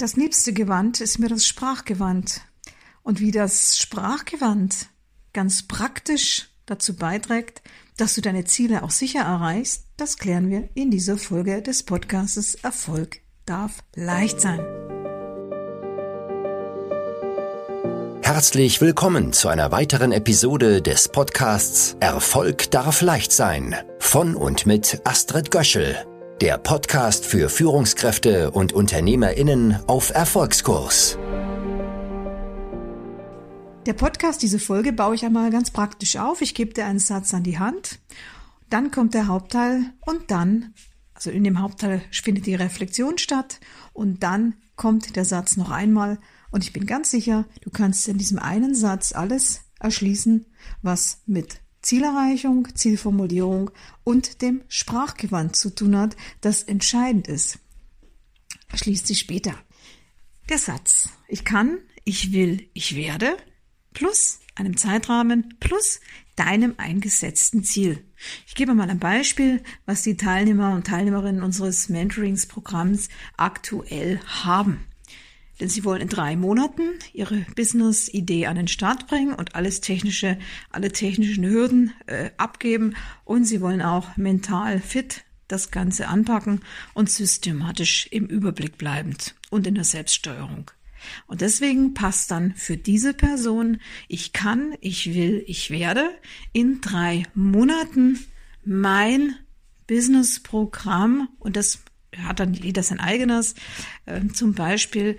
Das liebste Gewand ist mir das Sprachgewand. Und wie das Sprachgewand ganz praktisch dazu beiträgt, dass du deine Ziele auch sicher erreichst, das klären wir in dieser Folge des Podcastes Erfolg darf leicht sein. Herzlich willkommen zu einer weiteren Episode des Podcasts Erfolg darf leicht sein von und mit Astrid Göschel, der Podcast für Führungskräfte und Unternehmerinnen auf Erfolgskurs. Der Podcast, diese Folge baue ich einmal ganz praktisch auf. Ich gebe dir einen Satz an die Hand, dann kommt der Hauptteil und dann, also in dem Hauptteil findet die Reflexion statt und dann kommt der Satz noch einmal und ich bin ganz sicher, du kannst in diesem einen Satz alles erschließen, was mit Zielerreichung, Zielformulierung und dem Sprachgewand zu tun hat, das entscheidend ist. Schließt sich später. Der Satz. Ich kann, ich will, ich werde plus einem Zeitrahmen plus deinem eingesetzten Ziel. Ich gebe mal ein Beispiel, was die Teilnehmer und Teilnehmerinnen unseres Mentoringsprogramms aktuell haben. Denn sie wollen in drei Monaten ihre Business-Idee an den Start bringen und alles technische, alle technischen Hürden äh, abgeben. Und sie wollen auch mental fit das Ganze anpacken und systematisch im Überblick bleibend und in der Selbststeuerung. Und deswegen passt dann für diese Person, ich kann, ich will, ich werde in drei Monaten mein Business-Programm und das hat dann jeder sein eigenes, äh, zum Beispiel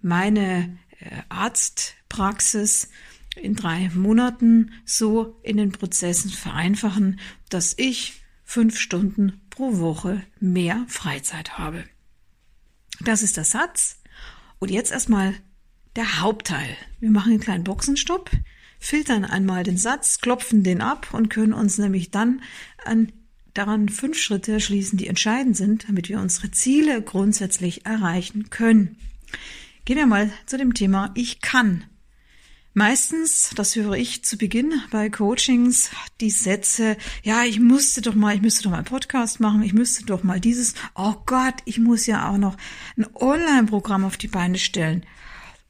meine äh, Arztpraxis in drei Monaten so in den Prozessen vereinfachen, dass ich fünf Stunden pro Woche mehr Freizeit habe. Das ist der Satz. Und jetzt erstmal der Hauptteil. Wir machen einen kleinen Boxenstopp, filtern einmal den Satz, klopfen den ab und können uns nämlich dann an daran fünf Schritte schließen, die entscheidend sind, damit wir unsere Ziele grundsätzlich erreichen können. Gehen wir mal zu dem Thema Ich kann. Meistens, das höre ich zu Beginn bei Coachings, die Sätze, ja, ich musste doch mal, ich müsste doch mal einen Podcast machen, ich müsste doch mal dieses, oh Gott, ich muss ja auch noch ein Online-Programm auf die Beine stellen.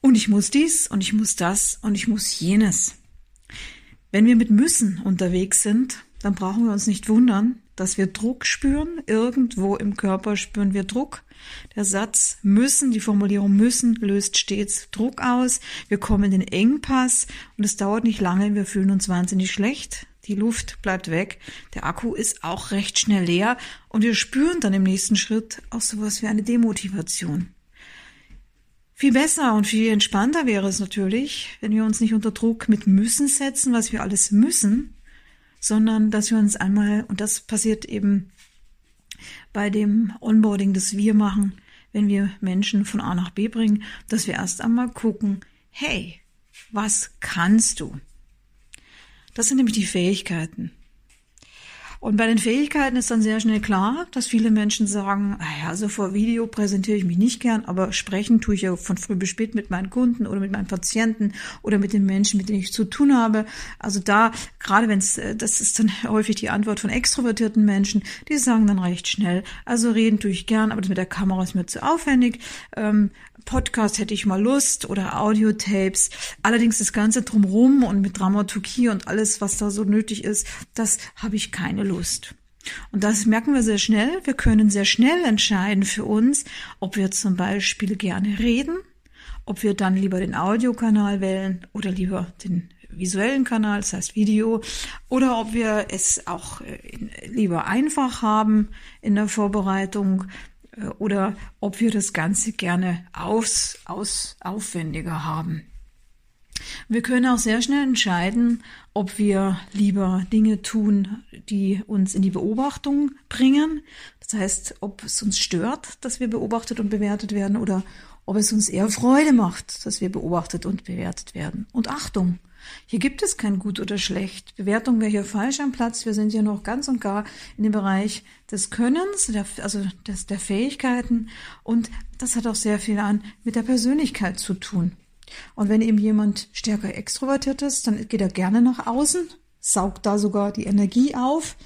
Und ich muss dies und ich muss das und ich muss jenes. Wenn wir mit müssen unterwegs sind, dann brauchen wir uns nicht wundern, dass wir Druck spüren. Irgendwo im Körper spüren wir Druck. Der Satz müssen, die Formulierung müssen löst stets Druck aus. Wir kommen in den Engpass und es dauert nicht lange. Wir fühlen uns wahnsinnig schlecht. Die Luft bleibt weg. Der Akku ist auch recht schnell leer und wir spüren dann im nächsten Schritt auch sowas wie eine Demotivation. Viel besser und viel entspannter wäre es natürlich, wenn wir uns nicht unter Druck mit müssen setzen, was wir alles müssen, sondern dass wir uns einmal, und das passiert eben bei dem Onboarding, das wir machen, wenn wir Menschen von A nach B bringen, dass wir erst einmal gucken, hey, was kannst du? Das sind nämlich die Fähigkeiten. Und bei den Fähigkeiten ist dann sehr schnell klar, dass viele Menschen sagen, ah ja, also vor Video präsentiere ich mich nicht gern, aber sprechen tue ich ja von früh bis spät mit meinen Kunden oder mit meinen Patienten oder mit den Menschen, mit denen ich zu tun habe. Also da, gerade wenn es, äh, das ist dann häufig die Antwort von extrovertierten Menschen, die sagen dann recht schnell, also reden tue ich gern, aber das mit der Kamera ist mir zu aufwendig. Ähm, Podcast hätte ich mal Lust oder Audiotapes. Allerdings das Ganze drumrum und mit Dramaturgie und alles, was da so nötig ist, das habe ich keine Lust. Und das merken wir sehr schnell. Wir können sehr schnell entscheiden für uns, ob wir zum Beispiel gerne reden, ob wir dann lieber den Audiokanal wählen oder lieber den visuellen Kanal, das heißt Video, oder ob wir es auch äh, lieber einfach haben in der Vorbereitung, äh, oder ob wir das Ganze gerne aus, aus, aufwendiger haben. Wir können auch sehr schnell entscheiden, ob wir lieber Dinge tun, die uns in die Beobachtung bringen. Das heißt, ob es uns stört, dass wir beobachtet und bewertet werden oder ob es uns eher Freude macht, dass wir beobachtet und bewertet werden. Und Achtung, hier gibt es kein gut oder schlecht. Bewertung wäre hier falsch am Platz. Wir sind hier noch ganz und gar in dem Bereich des Könnens, der, also des, der Fähigkeiten. Und das hat auch sehr viel an mit der Persönlichkeit zu tun. Und wenn eben jemand stärker extrovertiert ist, dann geht er gerne nach außen, saugt da sogar die Energie auf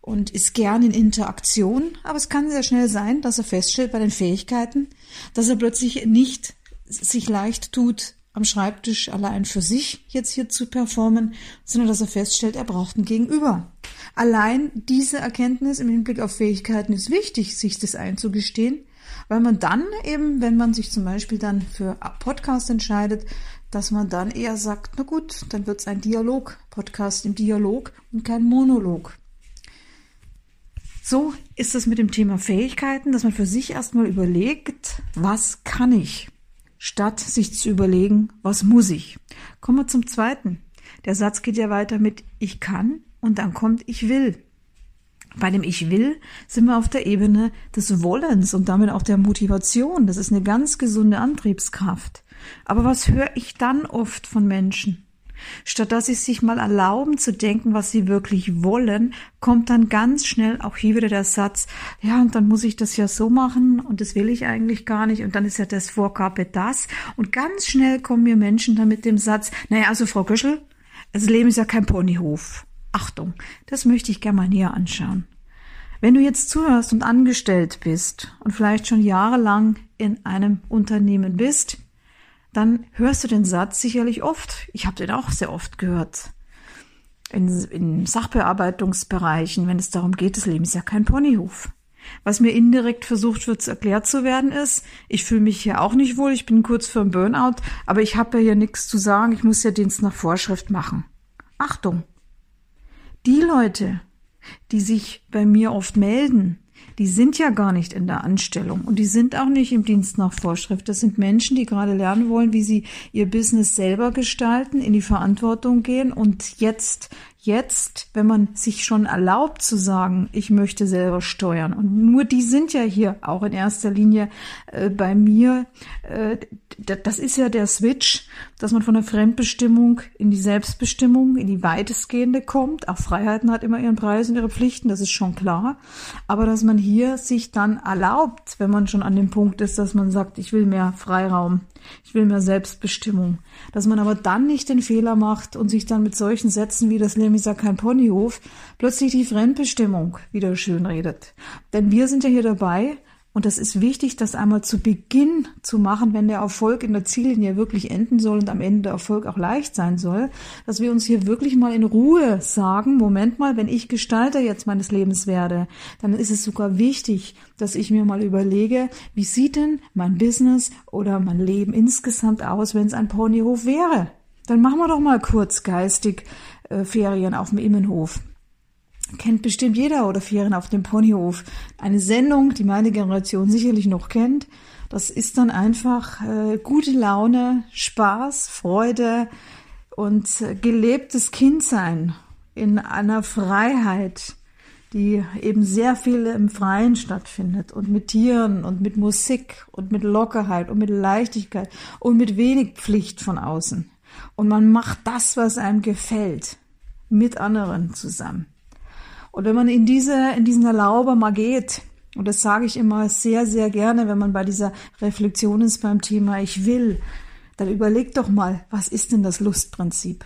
und ist gern in Interaktion, aber es kann sehr schnell sein, dass er feststellt bei den Fähigkeiten, dass er plötzlich nicht sich leicht tut, am Schreibtisch allein für sich jetzt hier zu performen, sondern dass er feststellt, er braucht ein Gegenüber. Allein diese Erkenntnis im Hinblick auf Fähigkeiten ist wichtig, sich das einzugestehen, weil man dann eben, wenn man sich zum Beispiel dann für Podcast entscheidet, dass man dann eher sagt, na gut, dann wird es ein Dialog, Podcast im Dialog und kein Monolog. So ist es mit dem Thema Fähigkeiten, dass man für sich erstmal überlegt, was kann ich? statt sich zu überlegen, was muss ich. Kommen wir zum zweiten. Der Satz geht ja weiter mit ich kann und dann kommt ich will. Bei dem Ich will sind wir auf der Ebene des Wollens und damit auch der Motivation. Das ist eine ganz gesunde Antriebskraft. Aber was höre ich dann oft von Menschen? Statt dass sie sich mal erlauben zu denken, was sie wirklich wollen, kommt dann ganz schnell auch hier wieder der Satz, ja, und dann muss ich das ja so machen und das will ich eigentlich gar nicht und dann ist ja das Vorgabe das und ganz schnell kommen mir Menschen dann mit dem Satz, naja, also Frau Göschel, das Leben ist ja kein Ponyhof. Achtung, das möchte ich gerne mal näher anschauen. Wenn du jetzt zuhörst und angestellt bist und vielleicht schon jahrelang in einem Unternehmen bist, dann hörst du den Satz sicherlich oft. Ich habe den auch sehr oft gehört. In, in Sachbearbeitungsbereichen, wenn es darum geht, das Leben ist ja kein Ponyhof. Was mir indirekt versucht wird, erklärt zu werden, ist, ich fühle mich hier auch nicht wohl, ich bin kurz vor dem Burnout, aber ich habe ja hier nichts zu sagen, ich muss ja Dienst nach Vorschrift machen. Achtung! Die Leute, die sich bei mir oft melden, die sind ja gar nicht in der Anstellung und die sind auch nicht im Dienst nach Vorschrift. Das sind Menschen, die gerade lernen wollen, wie sie ihr Business selber gestalten, in die Verantwortung gehen und jetzt Jetzt, wenn man sich schon erlaubt zu sagen, ich möchte selber steuern, und nur die sind ja hier auch in erster Linie äh, bei mir, äh, das ist ja der Switch, dass man von der Fremdbestimmung in die Selbstbestimmung, in die weitestgehende kommt. Auch Freiheiten hat immer ihren Preis und ihre Pflichten, das ist schon klar. Aber dass man hier sich dann erlaubt, wenn man schon an dem Punkt ist, dass man sagt, ich will mehr Freiraum, ich will mehr Selbstbestimmung. Dass man aber dann nicht den Fehler macht und sich dann mit solchen Sätzen wie das ist ja kein Ponyhof plötzlich die Fremdbestimmung wieder schön redet. Denn wir sind ja hier dabei, und das ist wichtig, das einmal zu Beginn zu machen, wenn der Erfolg in der Ziellinie wirklich enden soll und am Ende der Erfolg auch leicht sein soll, dass wir uns hier wirklich mal in Ruhe sagen, Moment mal, wenn ich Gestalter jetzt meines Lebens werde, dann ist es sogar wichtig, dass ich mir mal überlege, wie sieht denn mein Business oder mein Leben insgesamt aus, wenn es ein Ponyhof wäre? Dann machen wir doch mal kurz geistig äh, Ferien auf dem Immenhof kennt bestimmt jeder oder Ferien auf dem Ponyhof. Eine Sendung, die meine Generation sicherlich noch kennt. Das ist dann einfach äh, gute Laune, Spaß, Freude und äh, gelebtes Kindsein in einer Freiheit, die eben sehr viel im Freien stattfindet und mit Tieren und mit Musik und mit Lockerheit und mit Leichtigkeit und mit wenig Pflicht von außen. Und man macht das, was einem gefällt, mit anderen zusammen. Und wenn man in diese, in diesen Erlauber mal geht, und das sage ich immer sehr, sehr gerne, wenn man bei dieser Reflexion ist beim Thema Ich will, dann überleg doch mal, was ist denn das Lustprinzip?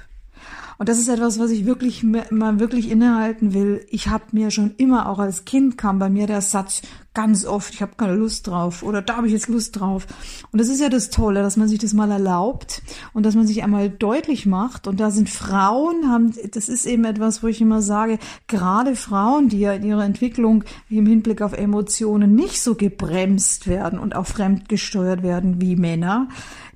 Und das ist etwas, was ich wirklich mal wirklich innehalten will. Ich habe mir schon immer, auch als Kind kam bei mir der Satz ganz oft, ich habe keine Lust drauf oder da habe ich jetzt Lust drauf. Und das ist ja das Tolle, dass man sich das mal erlaubt und dass man sich einmal deutlich macht. Und da sind Frauen, haben, das ist eben etwas, wo ich immer sage, gerade Frauen, die ja in ihrer Entwicklung im Hinblick auf Emotionen nicht so gebremst werden und auch fremdgesteuert werden wie Männer,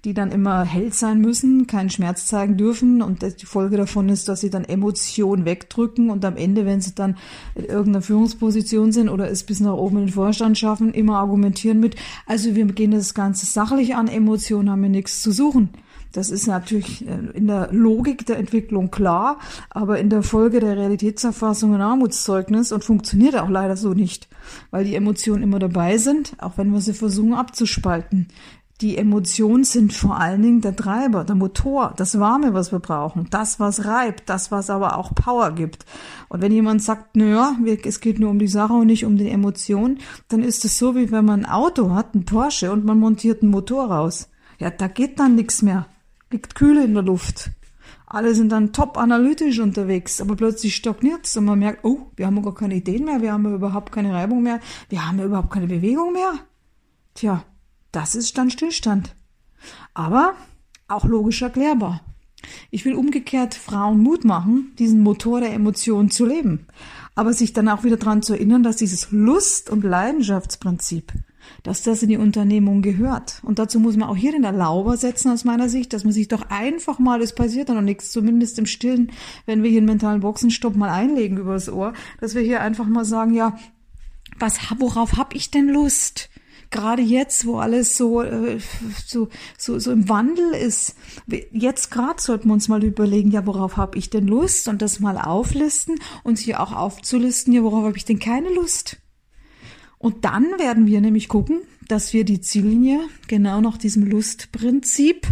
die dann immer hell sein müssen, keinen Schmerz zeigen dürfen und die Folge davon ist, dass sie dann Emotionen wegdrücken und am Ende, wenn sie dann in irgendeiner Führungsposition sind oder es bis nach oben in den Vorstand schaffen, immer argumentieren mit, also wir gehen das Ganze sachlich an, Emotionen haben wir nichts zu suchen. Das ist natürlich äh, in der Logik der Entwicklung klar, aber in der Folge der Realitätserfassung ein Armutszeugnis und funktioniert auch leider so nicht, weil die Emotionen immer dabei sind, auch wenn wir sie versuchen abzuspalten. Die Emotionen sind vor allen Dingen der Treiber, der Motor, das Warme, was wir brauchen, das, was reibt, das, was aber auch Power gibt. Und wenn jemand sagt, naja, es geht nur um die Sache und nicht um die Emotion, dann ist es so, wie wenn man ein Auto hat, ein Porsche, und man montiert einen Motor raus. Ja, da geht dann nichts mehr. Liegt Kühle in der Luft. Alle sind dann top analytisch unterwegs, aber plötzlich stagniert's und man merkt, oh, wir haben gar keine Ideen mehr, wir haben überhaupt keine Reibung mehr, wir haben überhaupt keine Bewegung mehr. Tja, das ist dann Stillstand. Aber auch logisch erklärbar. Ich will umgekehrt Frauen Mut machen, diesen Motor der Emotionen zu leben, aber sich dann auch wieder daran zu erinnern, dass dieses Lust- und Leidenschaftsprinzip, dass das in die Unternehmung gehört. Und dazu muss man auch hier den Erlauber setzen aus meiner Sicht, dass man sich doch einfach mal, es passiert dann noch nichts, zumindest im Stillen, wenn wir hier einen mentalen Boxenstopp mal einlegen übers Ohr, dass wir hier einfach mal sagen, ja, was, worauf hab ich denn Lust? Gerade jetzt, wo alles so, äh, so, so, so im Wandel ist, jetzt gerade sollten wir uns mal überlegen, ja, worauf habe ich denn Lust und das mal auflisten und hier auch aufzulisten, ja, worauf habe ich denn keine Lust? Und dann werden wir nämlich gucken, dass wir die Ziellinie genau nach diesem Lustprinzip,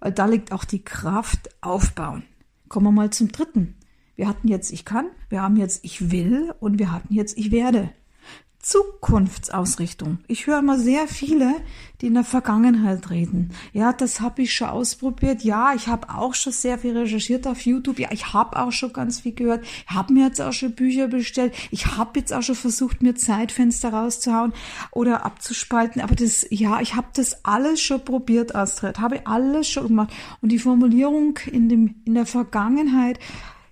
weil da liegt auch die Kraft, aufbauen. Kommen wir mal zum dritten. Wir hatten jetzt ich kann, wir haben jetzt ich will und wir hatten jetzt ich werde. Zukunftsausrichtung. Ich höre immer sehr viele, die in der Vergangenheit reden. Ja, das habe ich schon ausprobiert. Ja, ich habe auch schon sehr viel recherchiert auf YouTube. Ja, ich habe auch schon ganz viel gehört. Ich habe mir jetzt auch schon Bücher bestellt. Ich habe jetzt auch schon versucht, mir Zeitfenster rauszuhauen oder abzuspalten. Aber das, ja, ich habe das alles schon probiert, Astrid. Habe alles schon gemacht. Und die Formulierung in dem in der Vergangenheit,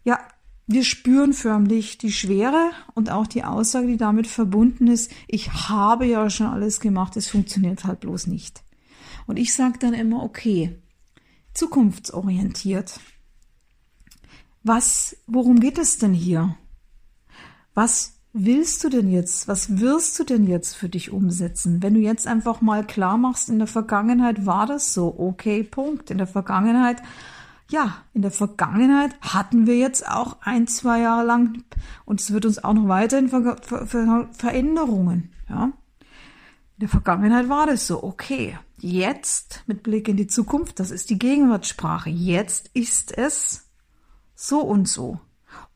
ja, wir spüren förmlich die Schwere und auch die Aussage, die damit verbunden ist, ich habe ja schon alles gemacht, es funktioniert halt bloß nicht. Und ich sage dann immer, okay, zukunftsorientiert. Was, worum geht es denn hier? Was willst du denn jetzt? Was wirst du denn jetzt für dich umsetzen? Wenn du jetzt einfach mal klar machst, in der Vergangenheit war das so, okay, Punkt. In der Vergangenheit ja, in der Vergangenheit hatten wir jetzt auch ein, zwei Jahre lang, und es wird uns auch noch weiterhin Ver Ver Ver Veränderungen, ja. In der Vergangenheit war das so, okay, jetzt mit Blick in die Zukunft, das ist die Gegenwartssprache, jetzt ist es so und so.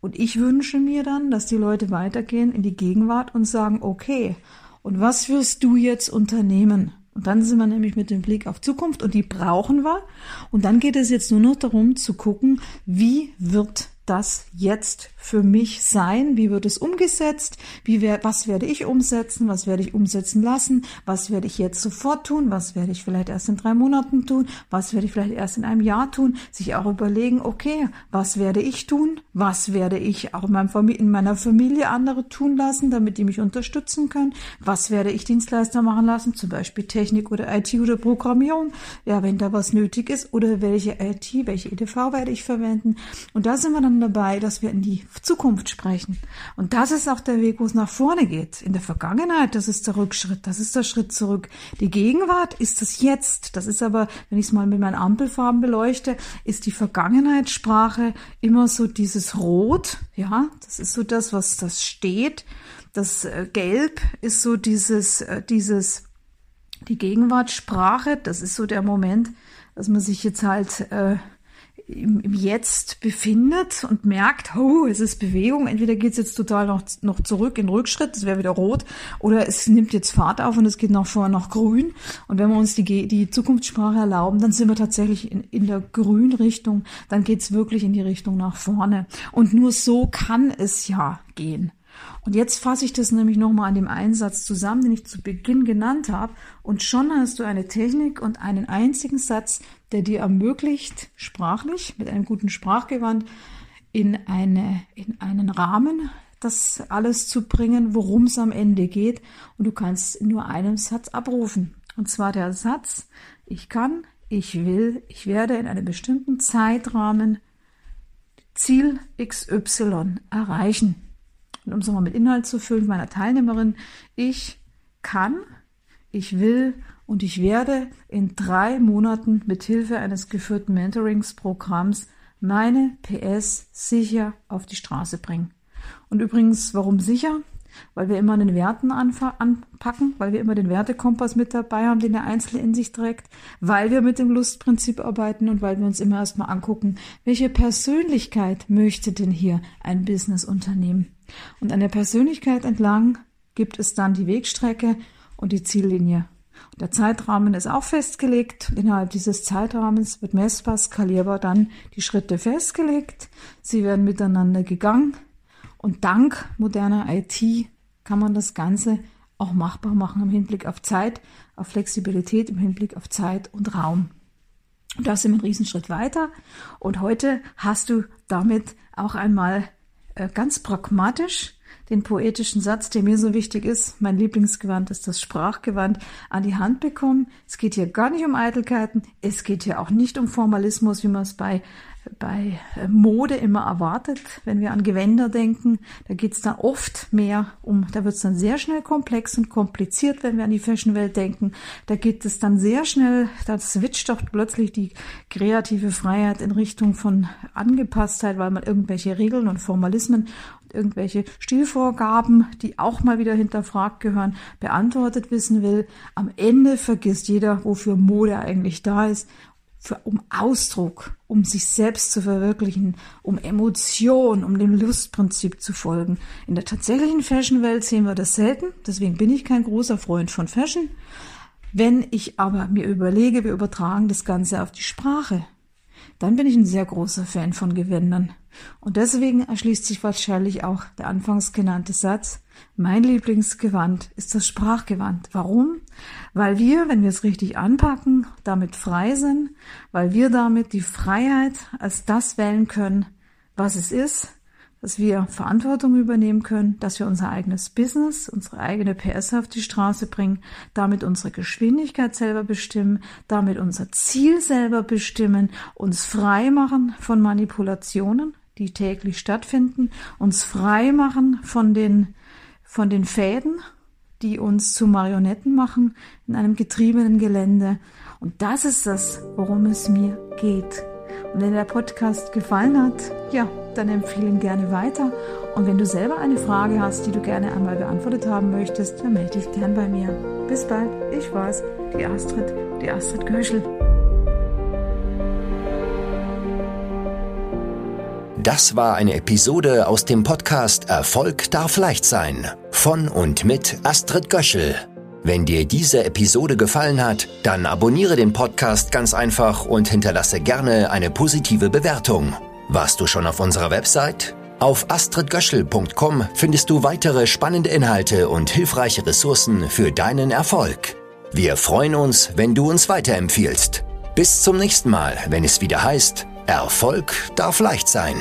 Und ich wünsche mir dann, dass die Leute weitergehen in die Gegenwart und sagen, okay, und was wirst du jetzt unternehmen? Und dann sind wir nämlich mit dem Blick auf Zukunft und die brauchen wir. Und dann geht es jetzt nur noch darum zu gucken, wie wird das jetzt für mich sein? Wie wird es umgesetzt? Wie wer, was werde ich umsetzen? Was werde ich umsetzen lassen? Was werde ich jetzt sofort tun? Was werde ich vielleicht erst in drei Monaten tun? Was werde ich vielleicht erst in einem Jahr tun? Sich auch überlegen, okay, was werde ich tun? Was werde ich auch in meiner Familie andere tun lassen, damit die mich unterstützen können? Was werde ich Dienstleister machen lassen? Zum Beispiel Technik oder IT oder Programmierung. Ja, wenn da was nötig ist. Oder welche IT, welche EDV werde ich verwenden? Und da sind wir dann dabei, dass wir in die Zukunft sprechen. Und das ist auch der Weg, wo es nach vorne geht. In der Vergangenheit, das ist der Rückschritt, das ist der Schritt zurück. Die Gegenwart ist das Jetzt. Das ist aber, wenn ich es mal mit meinen Ampelfarben beleuchte, ist die Vergangenheitssprache immer so dieses Rot, ja, das ist so das, was das steht. Das äh, Gelb ist so dieses, äh, dieses, die Gegenwartssprache, das ist so der Moment, dass man sich jetzt halt äh, im, im Jetzt befindet und merkt, oh, es ist Bewegung, entweder geht es jetzt total noch, noch zurück in Rückschritt, das wäre wieder rot, oder es nimmt jetzt Fahrt auf und es geht nach vorne nach grün. Und wenn wir uns die, die Zukunftssprache erlauben, dann sind wir tatsächlich in, in der grünen Richtung, dann geht es wirklich in die Richtung nach vorne. Und nur so kann es ja gehen. Und jetzt fasse ich das nämlich nochmal an dem Einsatz zusammen, den ich zu Beginn genannt habe. Und schon hast du eine Technik und einen einzigen Satz, der dir ermöglicht, sprachlich, mit einem guten Sprachgewand, in, eine, in einen Rahmen das alles zu bringen, worum es am Ende geht. Und du kannst nur einem Satz abrufen. Und zwar der Satz, ich kann, ich will, ich werde in einem bestimmten Zeitrahmen Ziel XY erreichen. Und um es nochmal mit Inhalt zu füllen, meiner Teilnehmerin, ich kann, ich will und ich werde in drei Monaten mit Hilfe eines geführten Mentoringsprogramms meine PS sicher auf die Straße bringen. Und übrigens, warum sicher? Weil wir immer den Werten anpacken, weil wir immer den Wertekompass mit dabei haben, den der Einzelne in sich trägt, weil wir mit dem Lustprinzip arbeiten und weil wir uns immer erstmal angucken, welche Persönlichkeit möchte denn hier ein Businessunternehmen? Und an der Persönlichkeit entlang gibt es dann die Wegstrecke und die Ziellinie. Der Zeitrahmen ist auch festgelegt. Innerhalb dieses Zeitrahmens wird messbar, skalierbar dann die Schritte festgelegt. Sie werden miteinander gegangen. Und dank moderner IT kann man das Ganze auch machbar machen im Hinblick auf Zeit, auf Flexibilität, im Hinblick auf Zeit und Raum. Und da sind wir einen Riesenschritt weiter. Und heute hast du damit auch einmal äh, ganz pragmatisch den poetischen Satz, der mir so wichtig ist, mein Lieblingsgewand ist das Sprachgewand, an die Hand bekommen. Es geht hier gar nicht um Eitelkeiten, es geht hier auch nicht um Formalismus, wie man es bei bei äh, Mode immer erwartet, wenn wir an Gewänder denken. Da geht's dann oft mehr um, da wird's dann sehr schnell komplex und kompliziert, wenn wir an die Fashionwelt denken. Da geht es dann sehr schnell, da switcht doch plötzlich die kreative Freiheit in Richtung von Angepasstheit, weil man irgendwelche Regeln und Formalismen irgendwelche Stilvorgaben, die auch mal wieder hinterfragt gehören, beantwortet wissen will. Am Ende vergisst jeder, wofür Mode eigentlich da ist für, um Ausdruck, um sich selbst zu verwirklichen, um Emotion, um dem Lustprinzip zu folgen. In der tatsächlichen Fashionwelt sehen wir das selten, deswegen bin ich kein großer Freund von Fashion. Wenn ich aber mir überlege, wir übertragen das Ganze auf die Sprache, dann bin ich ein sehr großer Fan von Gewändern. Und deswegen erschließt sich wahrscheinlich auch der anfangs genannte Satz, mein Lieblingsgewand ist das Sprachgewand. Warum? Weil wir, wenn wir es richtig anpacken, damit frei sind, weil wir damit die Freiheit als das wählen können, was es ist, dass wir Verantwortung übernehmen können, dass wir unser eigenes Business, unsere eigene PS auf die Straße bringen, damit unsere Geschwindigkeit selber bestimmen, damit unser Ziel selber bestimmen, uns frei machen von Manipulationen, die täglich stattfinden, uns frei machen von den von den Fäden, die uns zu Marionetten machen in einem getriebenen Gelände. Und das ist das, worum es mir geht. Und wenn der Podcast gefallen hat, ja, dann empfehle ihn gerne weiter. Und wenn du selber eine Frage hast, die du gerne einmal beantwortet haben möchtest, dann melde dich gern bei mir. Bis bald. Ich war's, die Astrid, die Astrid Göschel. Das war eine Episode aus dem Podcast Erfolg darf leicht sein von und mit Astrid Göschel. Wenn dir diese Episode gefallen hat, dann abonniere den Podcast ganz einfach und hinterlasse gerne eine positive Bewertung. Warst du schon auf unserer Website? Auf astridgöschel.com findest du weitere spannende Inhalte und hilfreiche Ressourcen für deinen Erfolg. Wir freuen uns, wenn du uns weiterempfiehlst. Bis zum nächsten Mal, wenn es wieder heißt, Erfolg darf leicht sein.